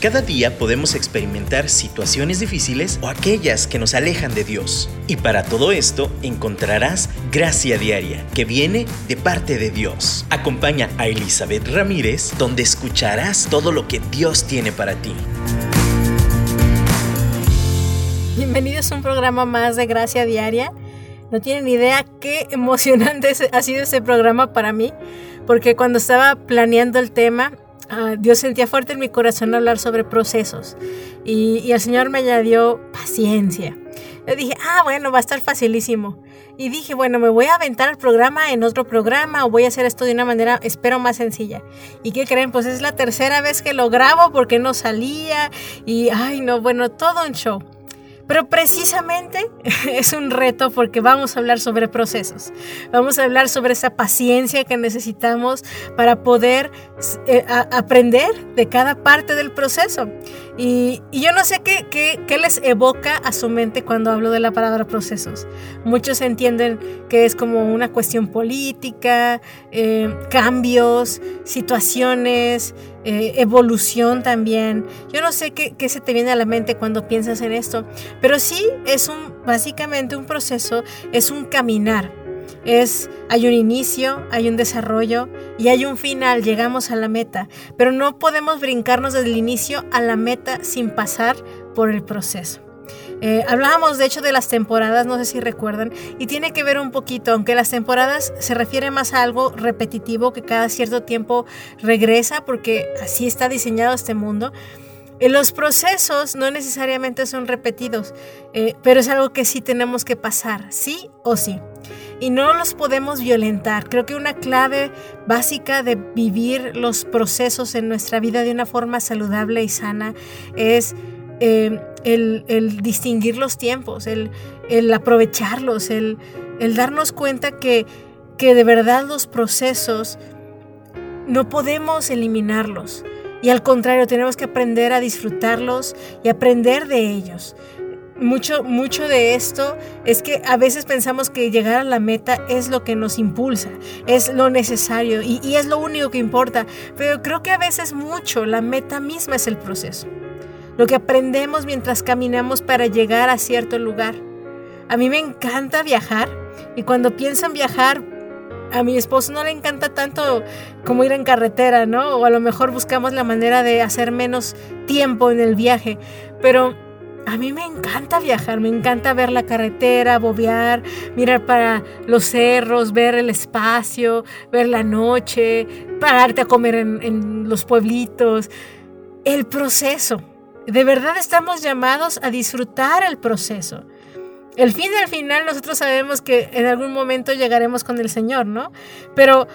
Cada día podemos experimentar situaciones difíciles o aquellas que nos alejan de Dios. Y para todo esto encontrarás gracia diaria que viene de parte de Dios. Acompaña a Elizabeth Ramírez donde escucharás todo lo que Dios tiene para ti. Bienvenidos a un programa más de Gracia Diaria. No tienen idea qué emocionante ha sido este programa para mí, porque cuando estaba planeando el tema, Ah, Dios sentía fuerte en mi corazón hablar sobre procesos y, el Señor me añadió paciencia. Yo dije, ah, bueno, va a estar facilísimo. Y dije, bueno, me voy a aventar el programa en otro programa o voy a hacer esto de una manera, espero, más sencilla. ¿Y qué creen? Pues es la tercera vez que lo grabo porque no salía y, ay, no, bueno, todo un show. Pero precisamente es un reto porque vamos a hablar sobre procesos. Vamos a hablar sobre esa paciencia que necesitamos para poder eh, aprender de cada parte del proceso. Y, yo no sé qué, qué, les evoca a su mente cuando hablo de la palabra procesos. Muchos entienden que es como una cuestión política, eh, cambios, situaciones, eh, evolución también. Yo no sé qué, qué, se te viene a la mente cuando piensas en esto, pero sí es un, básicamente un proceso, es un caminar. Es, hay un inicio, hay un desarrollo y hay un final, llegamos a la meta, pero no podemos brincarnos desde el inicio a la meta sin pasar por el proceso. Eh, hablábamos de hecho de las temporadas, no sé si recuerdan, y tiene que ver un poquito, aunque las temporadas se refiere más a algo repetitivo que cada cierto tiempo regresa, porque así está diseñado este mundo. Eh, los procesos no necesariamente son repetidos, eh, pero es algo que sí tenemos que pasar, sí o sí. Y no los podemos violentar. Creo que una clave básica de vivir los procesos en nuestra vida de una forma saludable y sana es eh, el, distinguir los tiempos, el, aprovecharlos, el, darnos cuenta que, que de verdad los procesos no podemos eliminarlos. Y al contrario, tenemos que aprender a disfrutarlos y aprender de ellos. Mucho, mucho de esto es que a veces pensamos que llegar a la meta es lo que nos impulsa, es lo necesario y, y es lo único que importa. Pero creo que a veces mucho la meta misma es el proceso lo que aprendemos mientras caminamos para llegar a cierto lugar. A mí me encanta viajar y cuando pienso en viajar, a mi esposo no le encanta tanto como ir en carretera, ¿no? O a lo mejor buscamos la manera de hacer menos tiempo en el viaje, pero a mí me encanta viajar, me encanta ver la carretera, bobear, mirar para los cerros, ver el espacio, ver la noche, pararte a comer en, los pueblitos. El proceso, de verdad estamos llamados a disfrutar el proceso. El fin del final nosotros sabemos que en algún momento llegaremos con el Señor, ¿no? Pero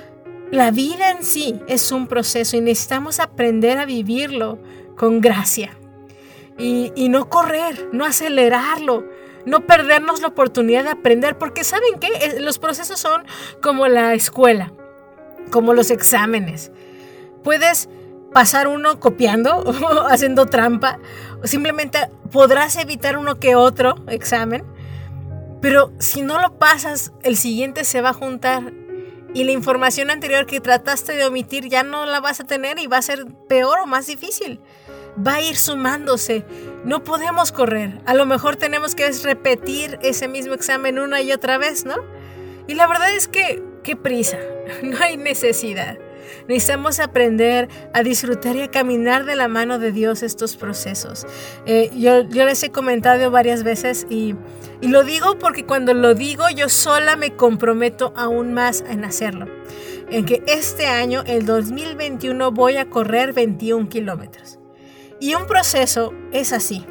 la vida en sí es un proceso y necesitamos aprender a vivirlo con gracia. Y, no correr, no acelerarlo, no perdernos la oportunidad de aprender, porque ¿saben qué? Eh, los procesos son como la escuela, como los exámenes. Puedes pasar uno copiando o haciendo trampa, o simplemente podrás evitar uno que otro examen, pero si no lo pasas, el siguiente se va a juntar y la información anterior que trataste de omitir ya no la vas a tener y va a ser peor o más difícil. Va a ir sumándose. No podemos correr. A lo mejor tenemos que repetir ese mismo examen una y otra vez, ¿no? Y la verdad es que, qué prisa. No hay necesidad. Necesitamos aprender a disfrutar y a caminar de la mano de Dios estos procesos. Eh, yo, les he comentado varias veces y, y lo digo porque cuando lo digo yo sola me comprometo aún más en hacerlo. En que este año, el 2021, voy a correr 21 kilómetros. Y un proceso es así.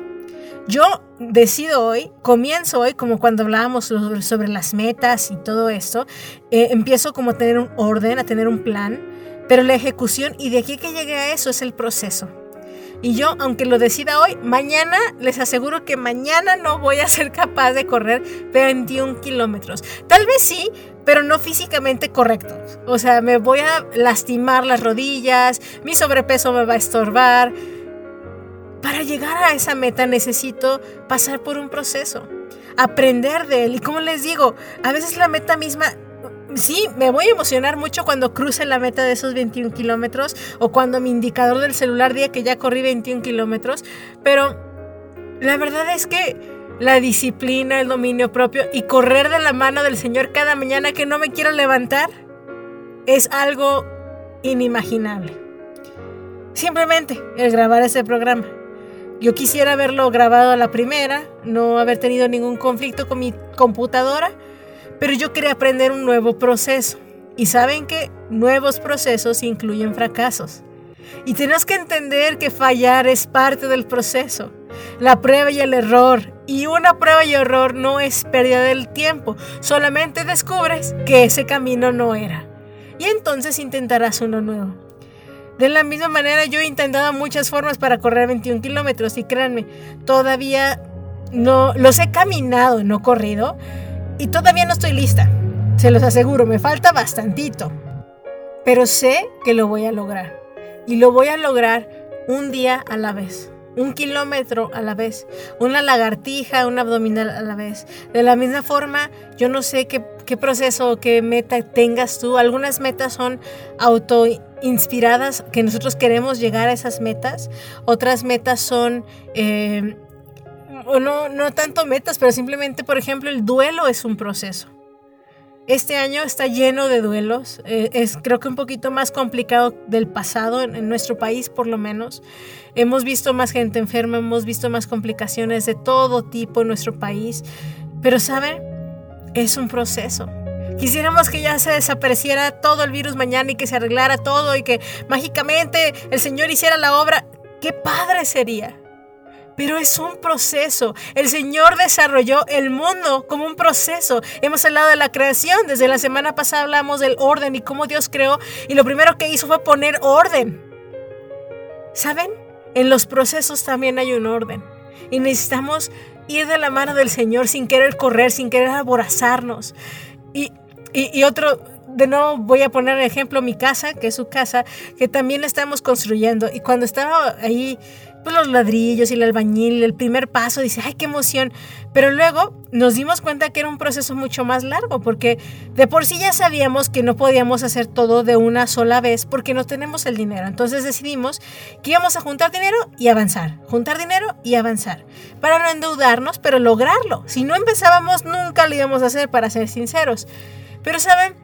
Yo decido hoy, comienzo hoy, como cuando hablábamos sobre, las metas y todo esto, eh, empiezo como a tener un orden, a tener un plan, pero la ejecución y de aquí que llegue a eso es el proceso. Y yo, aunque lo decida hoy, mañana les aseguro que mañana no voy a ser capaz de correr 21 kilómetros. Tal vez sí, pero no físicamente correcto. O sea, me voy a lastimar las rodillas, mi sobrepeso me va a estorbar. Para llegar a esa meta necesito pasar por un proceso, aprender de él. Y como les digo, a veces la meta misma sí, me voy a emocionar mucho cuando cruce la meta de esos 21 kilómetros o cuando mi indicador del celular diga que ya corrí 21 kilómetros, pero la verdad es que la disciplina, el dominio propio y correr de la mano del Señor cada mañana que no me quiero levantar es algo inimaginable. Simplemente el grabar ese programa. Yo quisiera haberlo grabado a la primera, no haber tenido ningún conflicto con mi computadora pero yo quería aprender un nuevo proceso. Y saben que nuevos procesos incluyen fracasos. Y tenemos que entender que fallar es parte del proceso. La prueba y el error. Y una prueba y error no es pérdida del tiempo. Solamente descubres que ese camino no era. Y entonces intentarás uno nuevo. De la misma manera yo he intentado muchas formas para correr 21 kilómetros y créanme, todavía no los he caminado, no corrido, y todavía no estoy lista. Se los aseguro, me falta bastantito. Pero sé que lo voy a lograr. Y lo voy a lograr un día a la vez. Un kilómetro a la vez. Una lagartija, un abdominal a la vez. De la misma forma, yo no sé qué, proceso o qué meta tengas tú. Algunas metas son auto inspiradas, que nosotros queremos llegar a esas metas. Otras metas son eh, o no, no tanto metas, pero simplemente, por ejemplo, el duelo es un proceso. Este año está lleno de duelos, eh, es creo que un poquito más complicado del pasado en, en, nuestro país por lo menos. Hemos visto más gente enferma, hemos visto más complicaciones de todo tipo en nuestro país, pero saben, es un proceso. Quisiéramos que ya se desapareciera todo el virus mañana y que se arreglara todo y que mágicamente el Señor hiciera la obra. ¡Qué padre sería! Pero es un proceso. El Señor desarrolló el mundo como un proceso. Hemos hablado de la creación. Desde la semana pasada hablamos del orden y cómo Dios creó. Y lo primero que hizo fue poner orden. ¿Saben? En los procesos también hay un orden. Y necesitamos ir de la mano del Señor sin querer correr, sin querer aborazarnos. Y, y, y otro, de nuevo voy a poner el ejemplo mi casa, que es su casa, que también la estamos construyendo. Y cuando estaba ahí pues los ladrillos y el albañil, el primer paso, dice, ay, qué emoción. Pero luego nos dimos cuenta que era un proceso mucho más largo, porque de por sí ya sabíamos que no podíamos hacer todo de una sola vez porque no tenemos el dinero. Entonces decidimos que íbamos a juntar dinero y avanzar, juntar dinero y avanzar, para no endeudarnos, pero lograrlo. Si no empezábamos, nunca lo íbamos a hacer, para ser sinceros. Pero saben,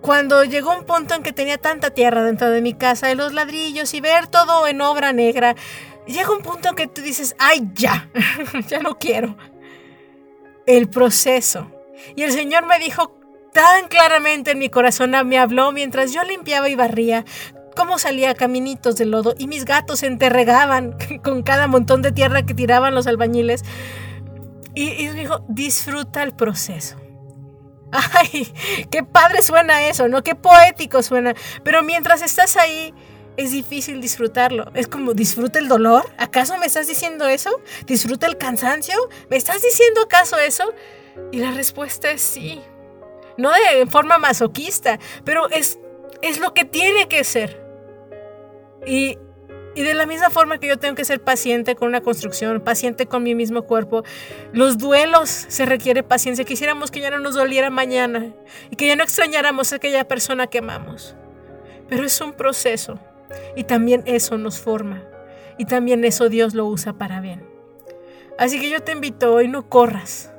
cuando llegó un punto en que tenía tanta tierra dentro de mi casa y los ladrillos y ver todo en obra negra, llega un punto en que tú dices, ay, ya, ya no quiero. El proceso. Y el Señor me dijo tan claramente en mi corazón, me habló mientras yo limpiaba y barría, cómo salía caminitos de lodo y mis gatos se enterregaban con cada montón de tierra que tiraban los albañiles. Y, y dijo, disfruta el proceso. Ay, qué padre suena eso, ¿no? Qué poético suena. Pero mientras estás ahí, es difícil disfrutarlo. Es como, disfruta el dolor. ¿Acaso me estás diciendo eso? ¿Disfruta el cansancio? ¿Me estás diciendo acaso eso? Y la respuesta es sí. No de forma masoquista, pero es, es lo que tiene que ser. Y y de la misma forma que yo tengo que ser paciente con una construcción, paciente con mi mismo cuerpo, los duelos se requiere paciencia. Quisiéramos que ya no nos doliera mañana y que ya no extrañáramos a aquella persona que amamos. Pero es un proceso y también eso nos forma y también eso Dios lo usa para bien. Así que yo te invito hoy, no corras,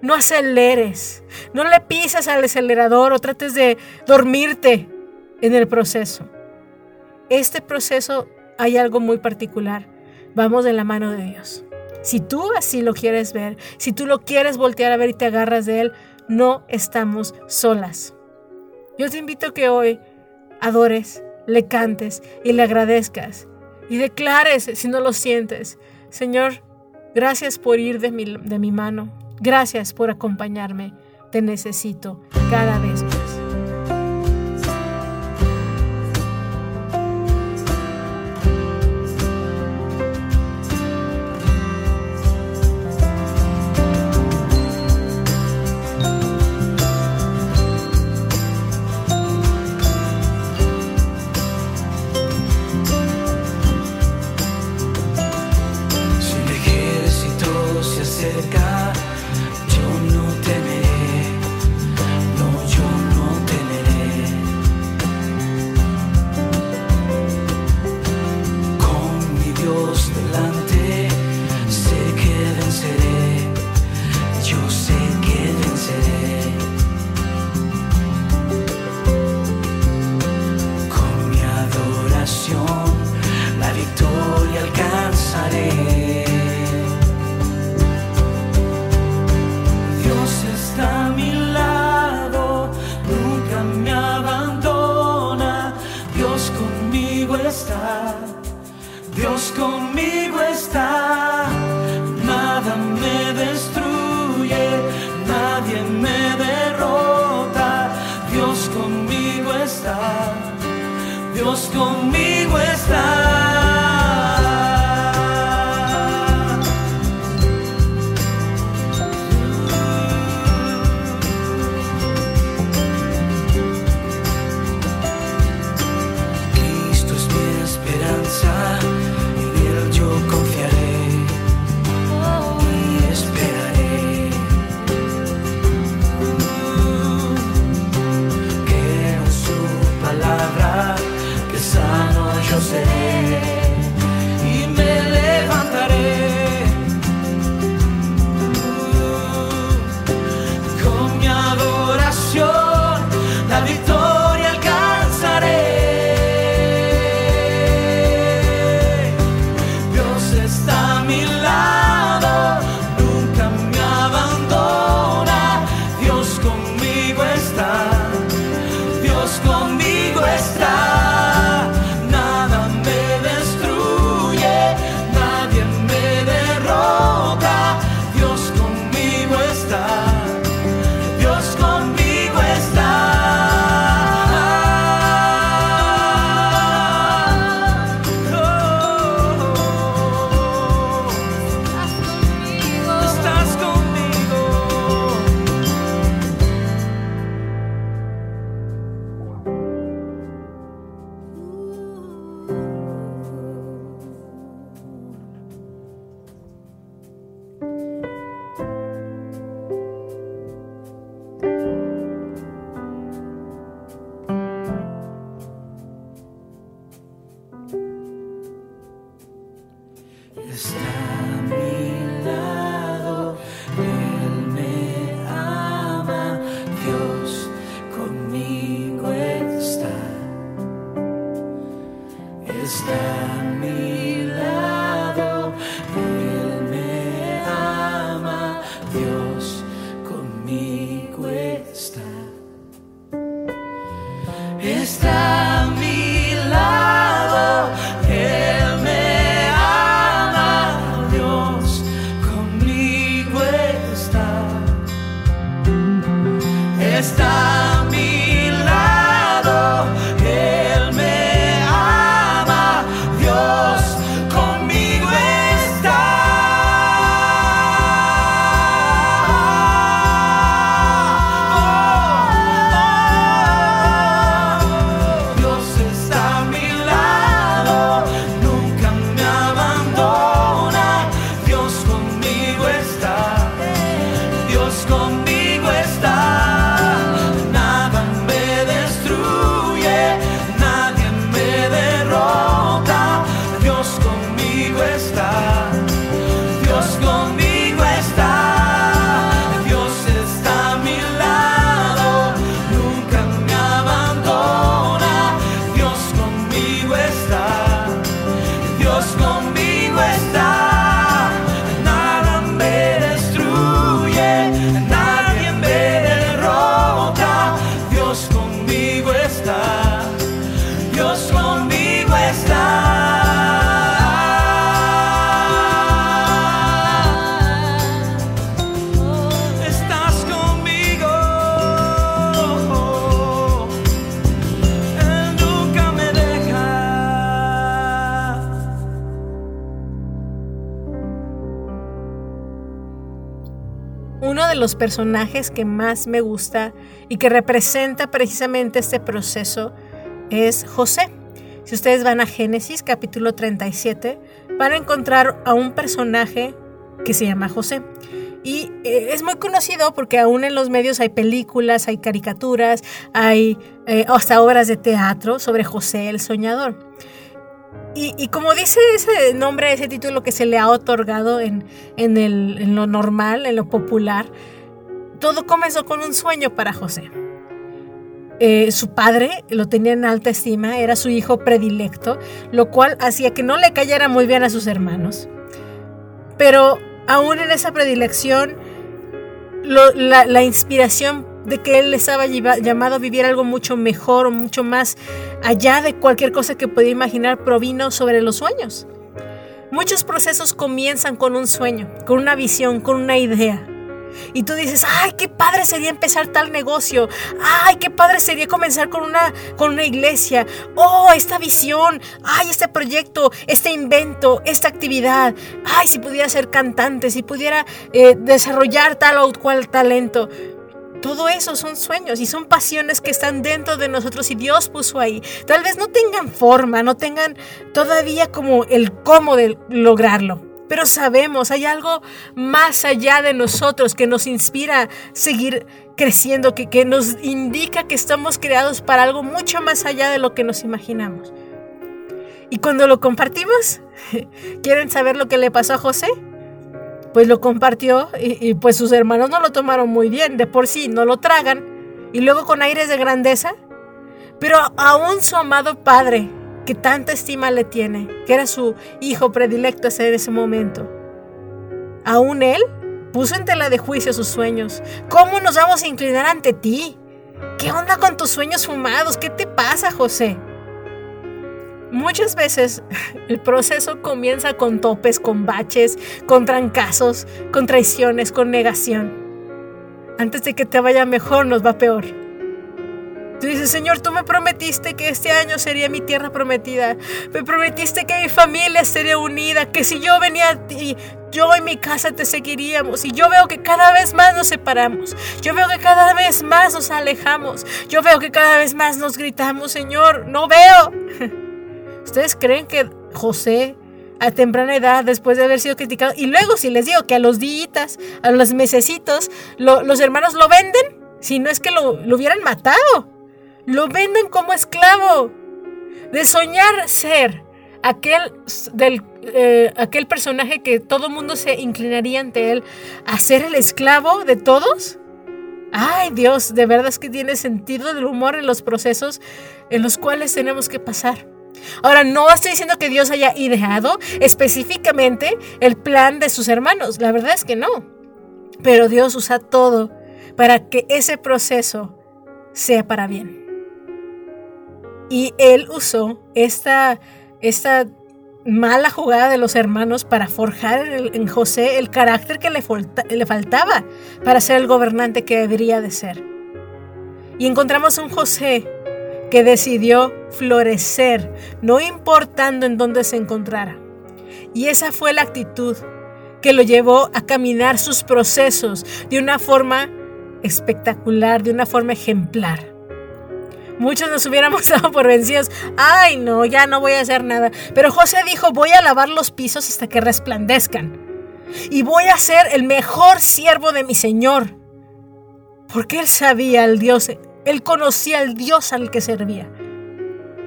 no aceleres, no le pisas al acelerador o trates de dormirte en el proceso. Este proceso hay algo muy particular. Vamos de la mano de Dios. Si tú así lo quieres ver, si tú lo quieres voltear a ver y te agarras de Él, no estamos solas. Yo te invito a que hoy adores, le cantes y le agradezcas y declares si no lo sientes. Señor, gracias por ir de mi, de mi mano. Gracias por acompañarme. Te necesito cada vez Dios conmigo está, Dios conmigo está. Personajes que más me gusta y que representa precisamente este proceso es José. Si ustedes van a Génesis capítulo 37, van a encontrar a un personaje que se llama José. Y eh, es muy conocido porque aún en los medios hay películas, hay caricaturas, hay eh, hasta obras de teatro sobre José el Soñador. Y, como dice ese nombre, ese título que se le ha otorgado en, en lo normal, en lo popular, todo comenzó con un sueño para José. Eh, su padre lo tenía en alta estima, era su hijo predilecto, lo cual hacía que no le cayera muy bien a sus hermanos. Pero aún en esa predilección, la, la inspiración de que él estaba llamado a vivir algo mucho mejor o mucho más allá de cualquier cosa que podía imaginar provino sobre los sueños. Muchos procesos comienzan con un sueño, con una visión, con una idea. Y tú dices, ay, qué padre sería empezar tal negocio. Ay, qué padre sería comenzar con una, con una iglesia. Oh, esta visión. Ay, este proyecto, este invento, esta actividad. Ay, si pudiera ser cantante, si pudiera eh, desarrollar tal o cual talento. Todo eso son sueños y son pasiones que están dentro de nosotros y Dios puso ahí. Tal vez no tengan forma, no tengan todavía como el cómo de lograrlo pero sabemos, hay algo más allá de nosotros que nos inspira a seguir creciendo, que, que nos indica que estamos creados para algo mucho más allá de lo que nos imaginamos. Y cuando lo compartimos, ¿quieren saber lo que le pasó a José? Pues lo compartió y, pues sus hermanos no lo tomaron muy bien, de por sí no lo tragan y luego con aires de grandeza, pero aún su amado padre tanta estima le tiene, que era su hijo predilecto en ese momento. Aún él puso en tela de juicio sus sueños. ¿Cómo nos vamos a inclinar ante ti? ¿Qué onda con tus sueños fumados? ¿Qué te pasa, José? Muchas veces el proceso comienza con topes, con baches, con trancazos, con traiciones, con negación. Antes de que te vaya mejor, nos va peor. Tú dices, Señor, tú me prometiste que este año sería mi tierra prometida. Me prometiste que mi familia sería unida, que si yo venía a ti, yo y mi casa te seguiríamos. Y yo veo que cada vez más nos separamos. Yo veo que cada vez más nos alejamos. Yo veo que cada vez más nos gritamos, Señor, no veo. ¿Ustedes creen que José a temprana edad, después de haber sido criticado, y luego si les digo que a los días, a los mesecitos, los hermanos lo venden, si no es que lo, lo hubieran matado. Lo venden como esclavo. De soñar ser aquel, del, eh, aquel personaje que todo mundo se inclinaría ante él, a ser el esclavo de todos. Ay Dios, de verdad es que tiene sentido del humor en los procesos en los cuales tenemos que pasar. Ahora, no estoy diciendo que Dios haya ideado específicamente el plan de sus hermanos, la verdad es que no. Pero Dios usa todo para que ese proceso sea para bien. Y él usó esta, esta mala jugada de los hermanos para forjar en José el carácter que le, faltaba para ser el gobernante que debería de ser. Y encontramos un José que decidió florecer, no importando en dónde se encontrara. Y esa fue la actitud que lo llevó a caminar sus procesos de una forma espectacular, de una forma ejemplar. Muchos nos hubiéramos dado por vencidos. Ay, no, ya no voy a hacer nada. Pero José dijo, voy a lavar los pisos hasta que resplandezcan. Y voy a ser el mejor siervo de mi Señor. Porque él sabía al Dios, él conocía al Dios al que servía.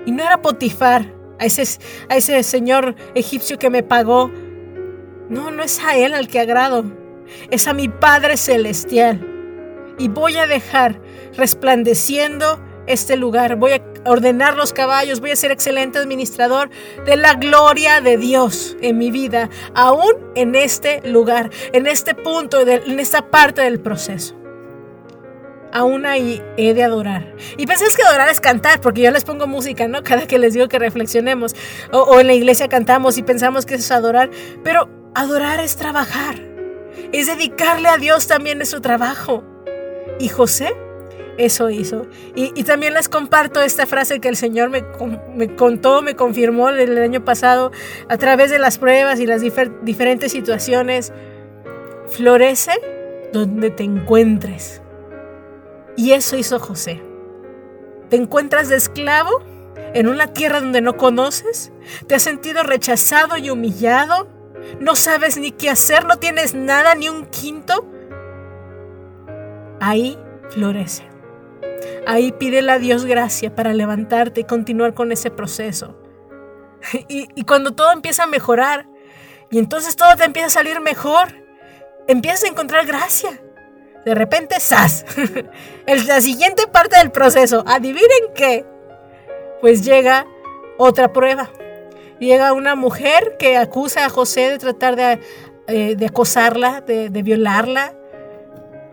Y no era Potifar, a ese, a ese señor egipcio que me pagó. No, no es a él al que agrado. Es a mi Padre Celestial. Y voy a dejar resplandeciendo este lugar, voy a ordenar los caballos, voy a ser excelente administrador de la gloria de Dios en mi vida, aún en este lugar, en este punto, en esta parte del proceso. Aún ahí he de adorar. Y pensás que adorar es cantar, porque yo les pongo música, ¿no? Cada que les digo que reflexionemos. O, en la iglesia cantamos y pensamos que es adorar. Pero adorar es trabajar. Es dedicarle a Dios también de su trabajo. Y José eso hizo. Y, también les comparto esta frase que el Señor me, contó, me confirmó el año pasado a través de las pruebas y las diferentes situaciones. Florece donde te encuentres. Y eso hizo José. ¿Te encuentras de esclavo en una tierra donde no conoces? ¿Te has sentido rechazado y humillado? ¿No sabes ni qué hacer? ¿No tienes nada ni un quinto? Ahí florece. Ahí pídele a Dios gracia para levantarte y continuar con ese proceso. Y, cuando todo empieza a mejorar, y entonces todo te empieza a salir mejor, empiezas a encontrar gracia. De repente, ¡zas! la siguiente parte del proceso, adivinen qué. Pues llega otra prueba. Llega una mujer que acusa a José de tratar de, eh, acosarla, de violarla,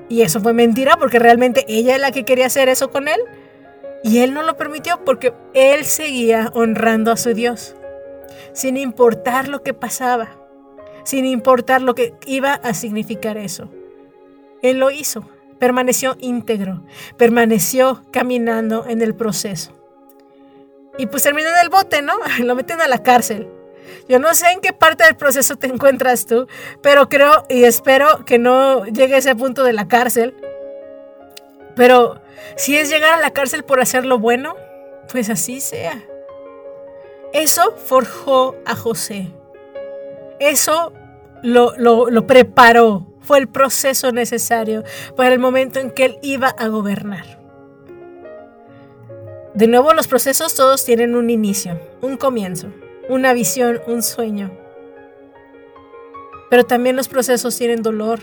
y eso fue mentira porque realmente ella es la que quería hacer eso con él. Y él no lo permitió porque él seguía honrando a su Dios. sin importar lo que pasaba, sin importar lo que iba a significar eso. Él lo hizo, permaneció íntegro, permaneció caminando en el proceso. Y pues terminó en el bote, ¿no? Lo meten a la cárcel. Yo no sé en qué parte del proceso te encuentras tú, pero creo y espero que no llegue a ese punto de la cárcel. Pero si es llegar a la cárcel por hacer lo bueno, pues así sea. Eso forjó a José. Eso lo, lo, preparó. Fue el proceso necesario para el momento en que él iba a gobernar. De nuevo, los procesos todos tienen un inicio, un comienzo, una visión, un sueño. Pero también los procesos tienen dolor,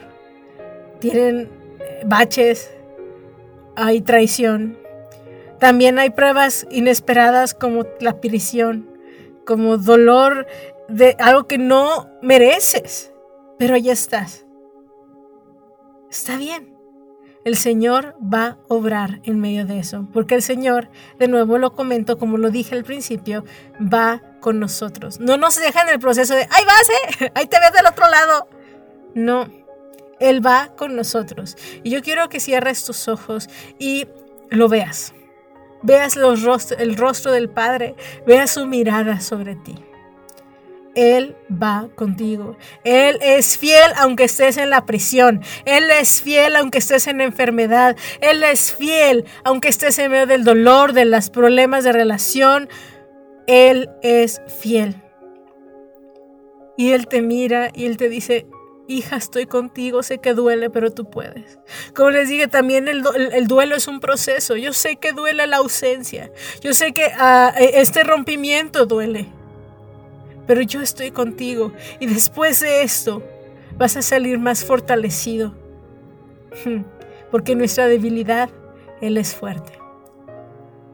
tienen eh, baches, hay traición. También hay pruebas inesperadas como la prisión, como dolor de algo que no mereces, pero ya estás. Está bien. El Señor va a obrar en medio de eso, porque el Señor, de nuevo lo comento como lo dije al principio, va con nosotros. No nos deja en el proceso de, ¡ay vas, eh! ¡Ahí te ves del otro lado! No, Él va con nosotros. Y yo quiero que cierres tus ojos y lo veas. Veas los el rostro del Padre, veas su mirada sobre ti. Él va contigo. Él es fiel aunque estés en la prisión. Él es fiel aunque estés en enfermedad. Él es fiel aunque estés en medio del dolor, de los problemas de relación. Él es fiel. Y Él te mira y Él te dice, hija, estoy contigo, sé que duele, pero tú puedes. Como les dije, también el, duelo es un proceso. Yo sé que duele la ausencia. Yo sé que ah, e, este rompimiento duele. Pero yo estoy contigo. Y después de esto, vas a salir más fortalecido. Porque nuestra debilidad, Él es fuerte.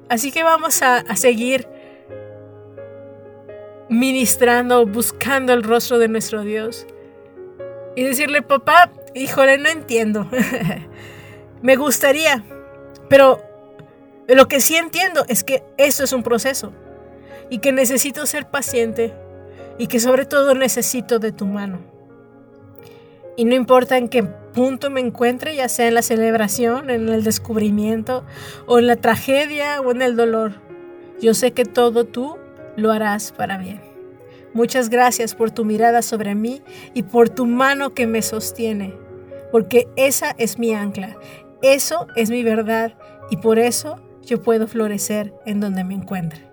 Así que vamos a, a seguir ministrando, buscando el rostro de nuestro Dios y decirle, papá, híjole, no entiendo. Me gustaría, pero lo que sí entiendo es que esto es un proceso y que necesito ser paciente y que sobre todo necesito de tu mano. Y no importa en qué punto me encuentre, ya sea en la celebración, en el descubrimiento, o en la tragedia, o en el dolor, yo sé que todo tú lo harás para bien. Muchas gracias por tu mirada sobre mí y por tu mano que me sostiene, porque esa es mi ancla, eso es mi verdad y por eso yo puedo florecer en donde me encuentre.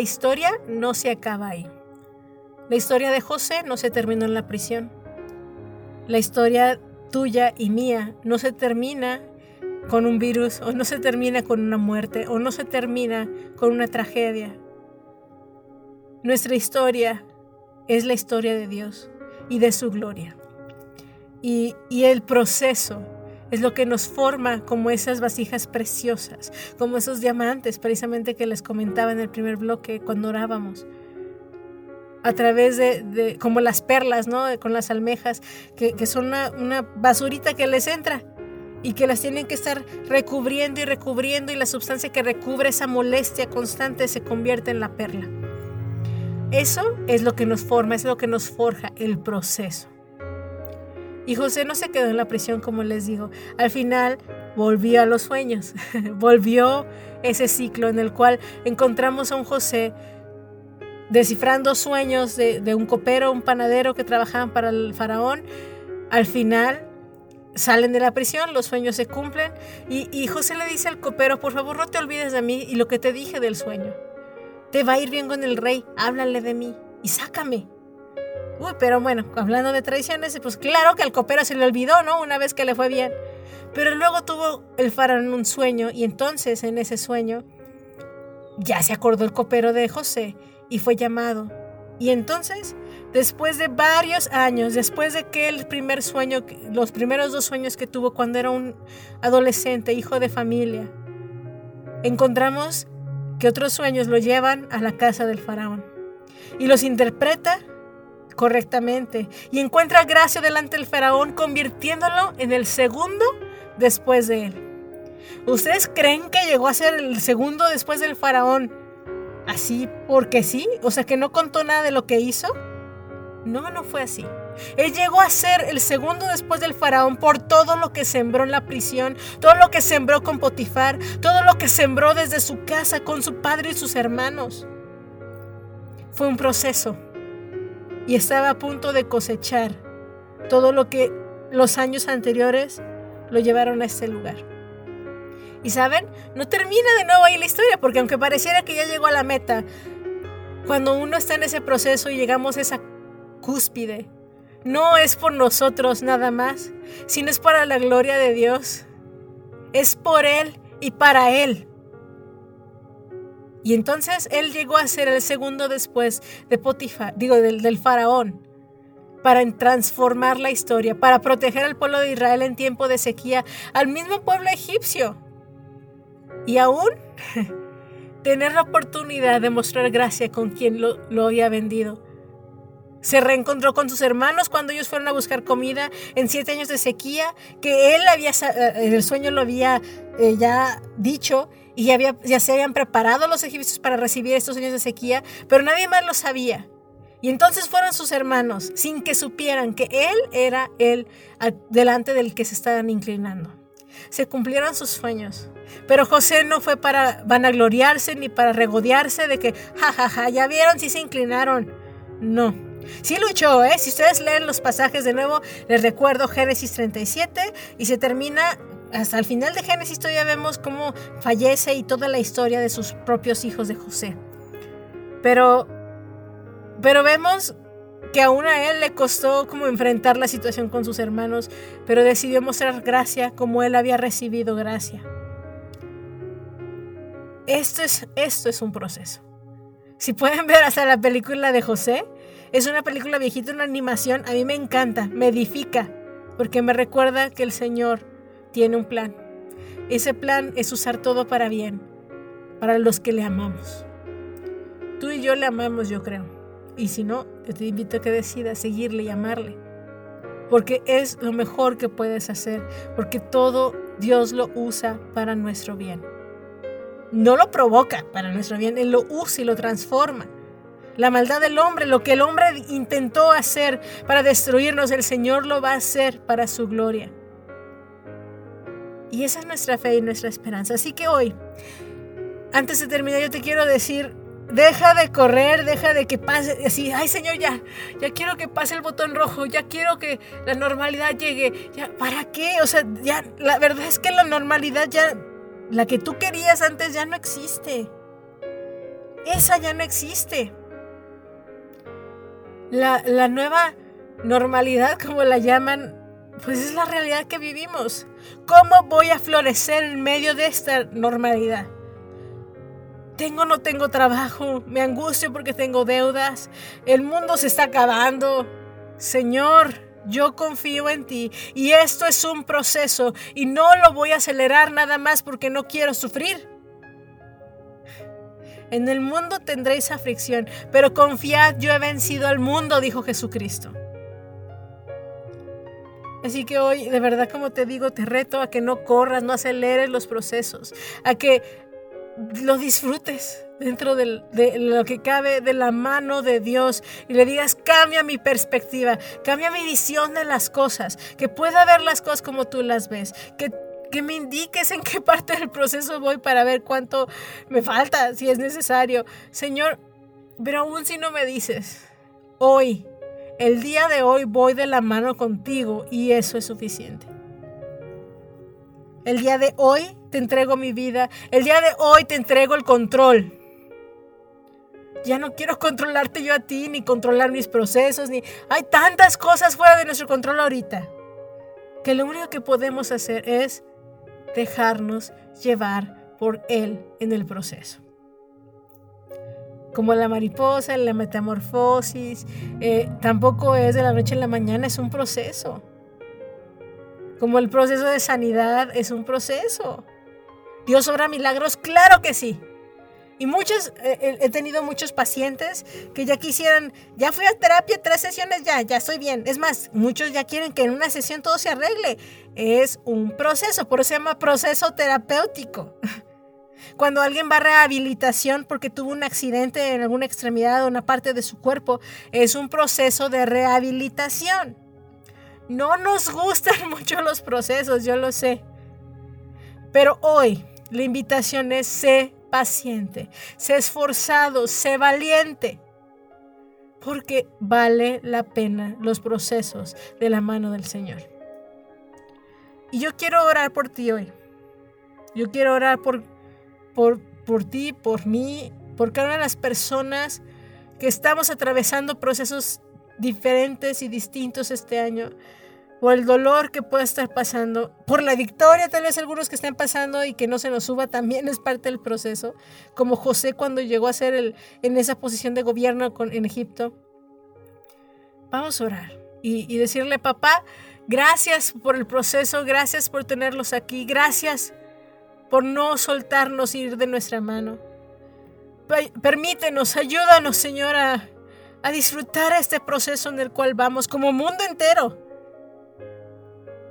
La historia no se acaba ahí. La historia de José no se terminó en la prisión. La historia tuya y mía no se termina con un virus o no se termina con una muerte o no se termina con una tragedia. Nuestra historia es la historia de Dios y de su gloria. Y, y el proceso es lo que nos forma como esas vasijas preciosas, como esos diamantes precisamente que les comentaba en el primer bloque cuando orábamos. A través de, como las perlas, ¿no? Con las almejas, que, que son una, una basurita que les entra y que las tienen que estar recubriendo y recubriendo y la sustancia que recubre esa molestia constante se convierte en la perla. Eso es lo que nos forma, es lo que nos forja el proceso. Y José no se quedó en la prisión, como les digo. Al final volvió a los sueños, volvió ese ciclo en el cual encontramos a un José descifrando sueños de, un copero, un panadero que trabajaban para el faraón. Al final salen de la prisión, los sueños se cumplen y, y José le dice al copero, por favor no te olvides de mí y lo que te dije del sueño. Te va a ir bien con el rey, háblale de mí y sácame. Uy, pero bueno, hablando de tradiciones, pues claro que al copero se le olvidó, ¿no? Una vez que le fue bien. Pero luego tuvo el faraón un sueño y entonces en ese sueño ya se acordó el copero de José y fue llamado. Y entonces, después de varios años, después de que el primer sueño, los primeros dos sueños que tuvo cuando era un adolescente, hijo de familia, encontramos que otros sueños lo llevan a la casa del faraón y los interpreta correctamente y encuentra gracia delante del faraón convirtiéndolo en el segundo después de él. ¿Ustedes creen que llegó a ser el segundo después del faraón así porque sí? O sea, que no contó nada de lo que hizo. No, no fue así. Él llegó a ser el segundo después del faraón por todo lo que sembró en la prisión, todo lo que sembró con Potifar, todo lo que sembró desde su casa con su padre y sus hermanos. Fue un proceso y estaba a punto de cosechar todo lo que los años anteriores lo llevaron a este lugar. Y saben, no termina de nuevo ahí la historia, porque aunque pareciera que ya llegó a la meta, cuando uno está en ese proceso y llegamos a esa cúspide, no es por nosotros nada más, sino es para la gloria de Dios. Es por Él y para Él. Y entonces él llegó a ser el segundo después de Potifar, digo, del, faraón, para transformar la historia, para proteger al pueblo de Israel en tiempo de sequía, al mismo pueblo egipcio. Y aún tener la oportunidad de mostrar gracia con quien lo, había vendido. Se reencontró con sus hermanos cuando ellos fueron a buscar comida en siete años de sequía, que él había, eh, en el sueño lo había eh, ya dicho y ya, había- ya se habían preparado los egipcios para recibir estos años de sequía, pero nadie más lo sabía. Y entonces fueron sus hermanos, sin que supieran que él era a- delante del que se estaban inclinando. Se cumplieron sus sueños. Pero José no fue para vanagloriarse ni para regodearse de que, jajaja, ya vieron si se inclinaron. No. Sí luchó, ¿eh? Si ustedes leen los pasajes de nuevo, les recuerdo Génesis 37 y se termina hasta el final de Génesis todavía vemos cómo fallece y toda la historia de sus propios hijos de José. Pero, pero vemos que aún a él le costó como enfrentar la situación con sus hermanos, pero decidió mostrar gracia como él había recibido gracia. Esto es, esto es un proceso. Si pueden ver hasta la película de José, es una película viejita, una animación, a mí me encanta, me edifica, porque me recuerda que el Señor tiene un plan. Ese plan es usar todo para bien, para los que le amamos. Tú y yo le amamos, yo creo. Y si no, yo te invito a que decidas seguirle y amarle. Porque es lo mejor que puedes hacer. Porque todo Dios lo usa para nuestro bien. No lo provoca para nuestro bien, Él lo usa y lo transforma. La maldad del hombre, lo que el hombre intentó hacer para destruirnos, el Señor lo va a hacer para su gloria. Y esa es nuestra fe y nuestra esperanza. Así que hoy, antes de terminar, yo te quiero decir, deja de correr, deja de que pase, así, ay Señor, ya, ya quiero que pase el botón rojo, ya quiero que la normalidad llegue, ya, ¿para qué? O sea, ya, la verdad es que la normalidad ya, la que tú querías antes ya no existe. Esa ya no existe. La, la nueva normalidad, como la llaman, pues es la realidad que vivimos. ¿Cómo voy a florecer en medio de esta normalidad? Tengo o no tengo trabajo, me angustio porque tengo deudas, el mundo se está acabando. Señor, yo confío en ti y esto es un proceso y no lo voy a acelerar nada más porque no quiero sufrir. En el mundo tendréis aflicción, pero confiad, yo he vencido al mundo, dijo Jesucristo. Así que hoy, de verdad, como te digo, te reto a que no corras, no aceleres los procesos, a que lo disfrutes dentro del- de lo que cabe de la mano de Dios y le digas, cambia mi perspectiva, cambia mi visión de las cosas, que pueda ver las cosas como tú las ves, que, que me indiques en qué parte del proceso voy para ver cuánto me falta, si es necesario. Señor, pero aún si no me dices, hoy, el día de hoy voy de la mano contigo y eso es suficiente. El día de hoy te entrego mi vida. El día de hoy te entrego el control. Ya no quiero controlarte yo a ti, ni controlar mis procesos, ni... Hay tantas cosas fuera de nuestro control ahorita. Que lo único que podemos hacer es dejarnos llevar por Él en el proceso. Como la mariposa, la metamorfosis, eh, tampoco es de la noche a la mañana, es un proceso. Como el proceso de sanidad es un proceso. Dios obra milagros, claro que sí. Y muchos, eh, he tenido muchos pacientes que ya quisieran, ya fui a terapia tres sesiones, ya, ya estoy bien. Es más, muchos ya quieren que en una sesión todo se arregle. Es un proceso, por eso se llama proceso terapéutico. Cuando alguien va a rehabilitación porque tuvo un accidente en alguna extremidad o una parte de su cuerpo, es un proceso de rehabilitación. No nos gustan mucho los procesos, yo lo sé. Pero hoy la invitación es sé paciente, sé esforzado, sé valiente. Porque vale la pena los procesos de la mano del Señor. Y yo quiero orar por ti hoy. Yo quiero orar por, por, por ti, por mí, por cada una de las personas que estamos atravesando procesos diferentes y distintos este año. por el dolor que pueda estar pasando, por la victoria tal vez algunos que estén pasando y que no se nos suba también es parte del proceso, como José cuando llegó a ser el, en esa posición de gobierno con, en Egipto. Vamos a orar y, y decirle, papá, gracias por el proceso, gracias por tenerlos aquí, gracias por no soltarnos ir de nuestra mano. Permítenos, ayúdanos, Señor, a, a disfrutar este proceso en el cual vamos como mundo entero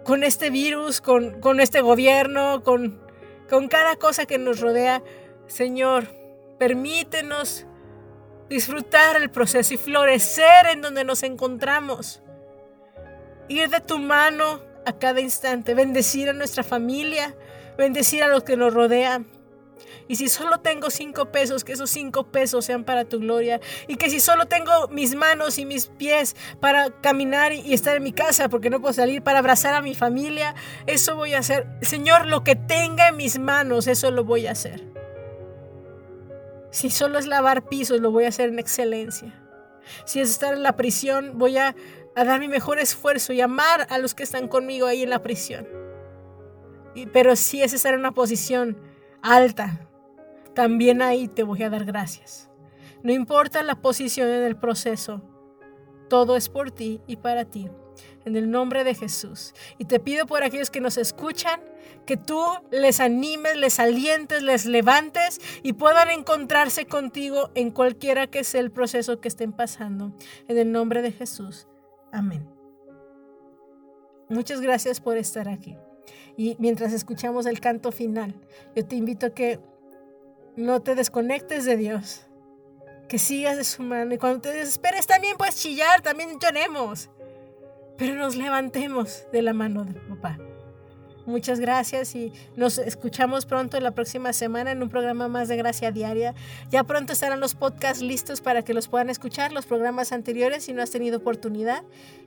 con este virus, con, con este gobierno, con, con cada cosa que nos rodea. Señor, permítenos disfrutar el proceso y florecer en donde nos encontramos. Ir de tu mano a cada instante, bendecir a nuestra familia, bendecir a los que nos rodean. Y si solo tengo cinco pesos, que esos cinco pesos sean para tu gloria. Y que si solo tengo mis manos y mis pies para caminar y estar en mi casa, porque no puedo salir, para abrazar a mi familia, eso voy a hacer. Señor, lo que tenga en mis manos, eso lo voy a hacer. Si solo es lavar pisos, lo voy a hacer en excelencia. Si es estar en la prisión, voy a, a dar mi mejor esfuerzo y amar a los que están conmigo ahí en la prisión. Pero si es estar en una posición alta, también ahí te voy a dar gracias. No importa la posición en el proceso, todo es por ti y para ti. En el nombre de Jesús. Y te pido por aquellos que nos escuchan, que tú les animes, les alientes, les levantes y puedan encontrarse contigo en cualquiera que sea el proceso que estén pasando. En el nombre de Jesús. Amén. Muchas gracias por estar aquí. Y mientras escuchamos el canto final, yo te invito a que no te desconectes de Dios, que sigas de su mano. Y cuando te desesperes, también puedes chillar, también lloremos, pero nos levantemos de la mano de papá. Muchas gracias y nos escuchamos pronto la próxima semana en un programa más de Gracia Diaria. Ya pronto estarán los podcasts listos para que los puedan escuchar, los programas anteriores si no has tenido oportunidad.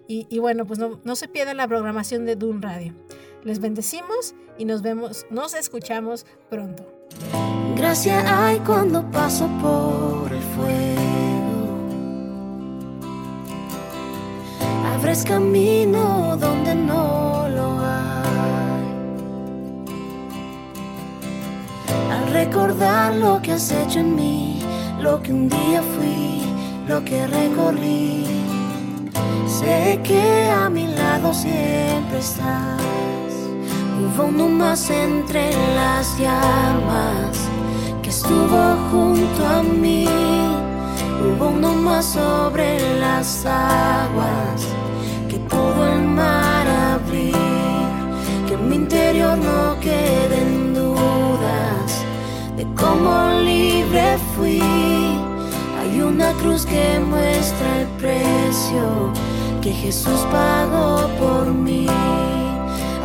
Y, bueno, pues no, no se pierdan la programación de Dun Radio. Les bendecimos y nos vemos, nos escuchamos pronto. Gracia hay cuando paso por el fuego. Abres camino donde no lo hay. Al recordar lo que has hecho en mí, lo que un día fui, lo que recorrí, sé que a mi lado siempre estás. Hubo uno más entre las llamas que estuvo junto a mí. Hubo uno más sobre las aguas que pudo el mar abrir. Que en mi interior no queden dudas de cómo libre fui. Hay una cruz que muestra el precio que Jesús pagó por mí.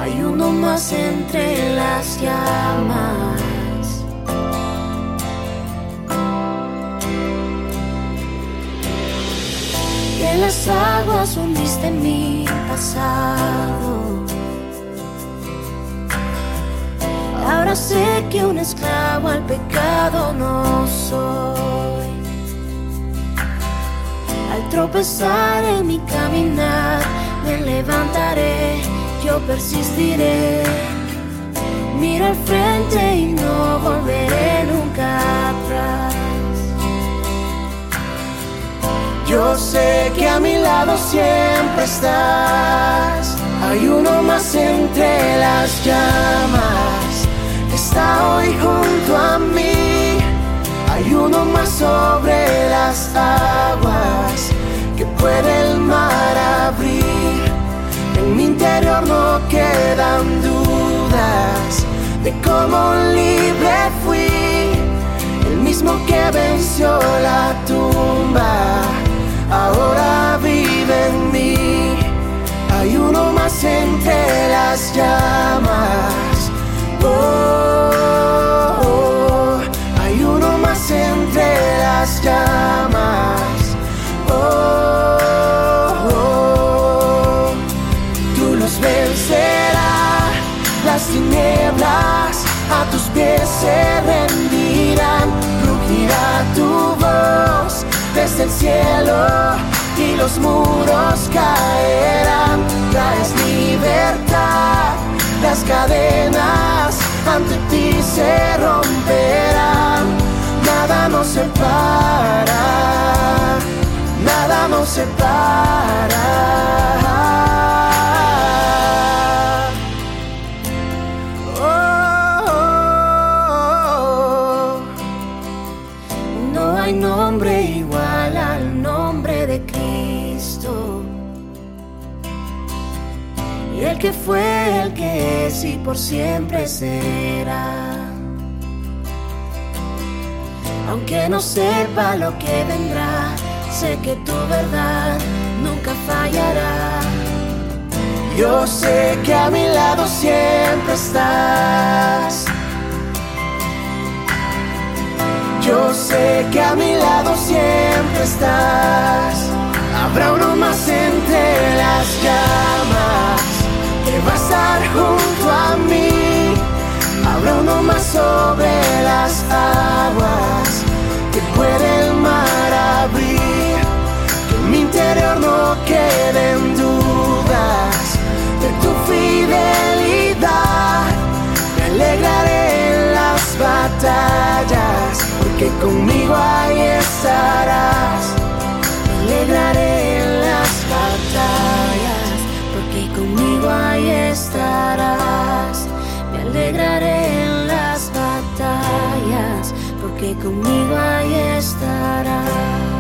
Hay uno más entre las llamas. Y en las aguas hundiste mi pasado. Ahora sé que un esclavo al pecado no soy. Al tropezar en mi caminar, me levantaré, yo persistiré. Mira al frente y no volveré nunca atrás. Yo sé que a mi lado siempre estás. Hay uno más entre las llamas. Está hoy junto a mí. Hay uno más sobre las aguas que puede el mar abrir. Interior no quedan dudas de cómo libre fui. El mismo que venció la tumba, ahora vive en mí. Hay uno más entre las llamas. Oh, se rendirán, rugirá tu voz desde el cielo, y los muros caerán. Traes libertad, las cadenas ante ti se romperán. Nada nos separa, nada nos separa. Y el que fue, el que es y por siempre será. Aunque no sepa lo que vendrá, sé que tu verdad nunca fallará. Yo sé que a mi lado siempre estás. Yo sé que a mi lado siempre estás. Habrá uno más entre las llamas que va a estar junto a mí. Habrá uno más sobre las aguas que puede el mar abrir. Que en mi interior no queden dudas de tu fidelidad. Me alegraré en las batallas, porque conmigo ahí estarás. Me alegraré en las batallas, conmigo ahí estarás. Me alegraré en las batallas, porque conmigo ahí estarás.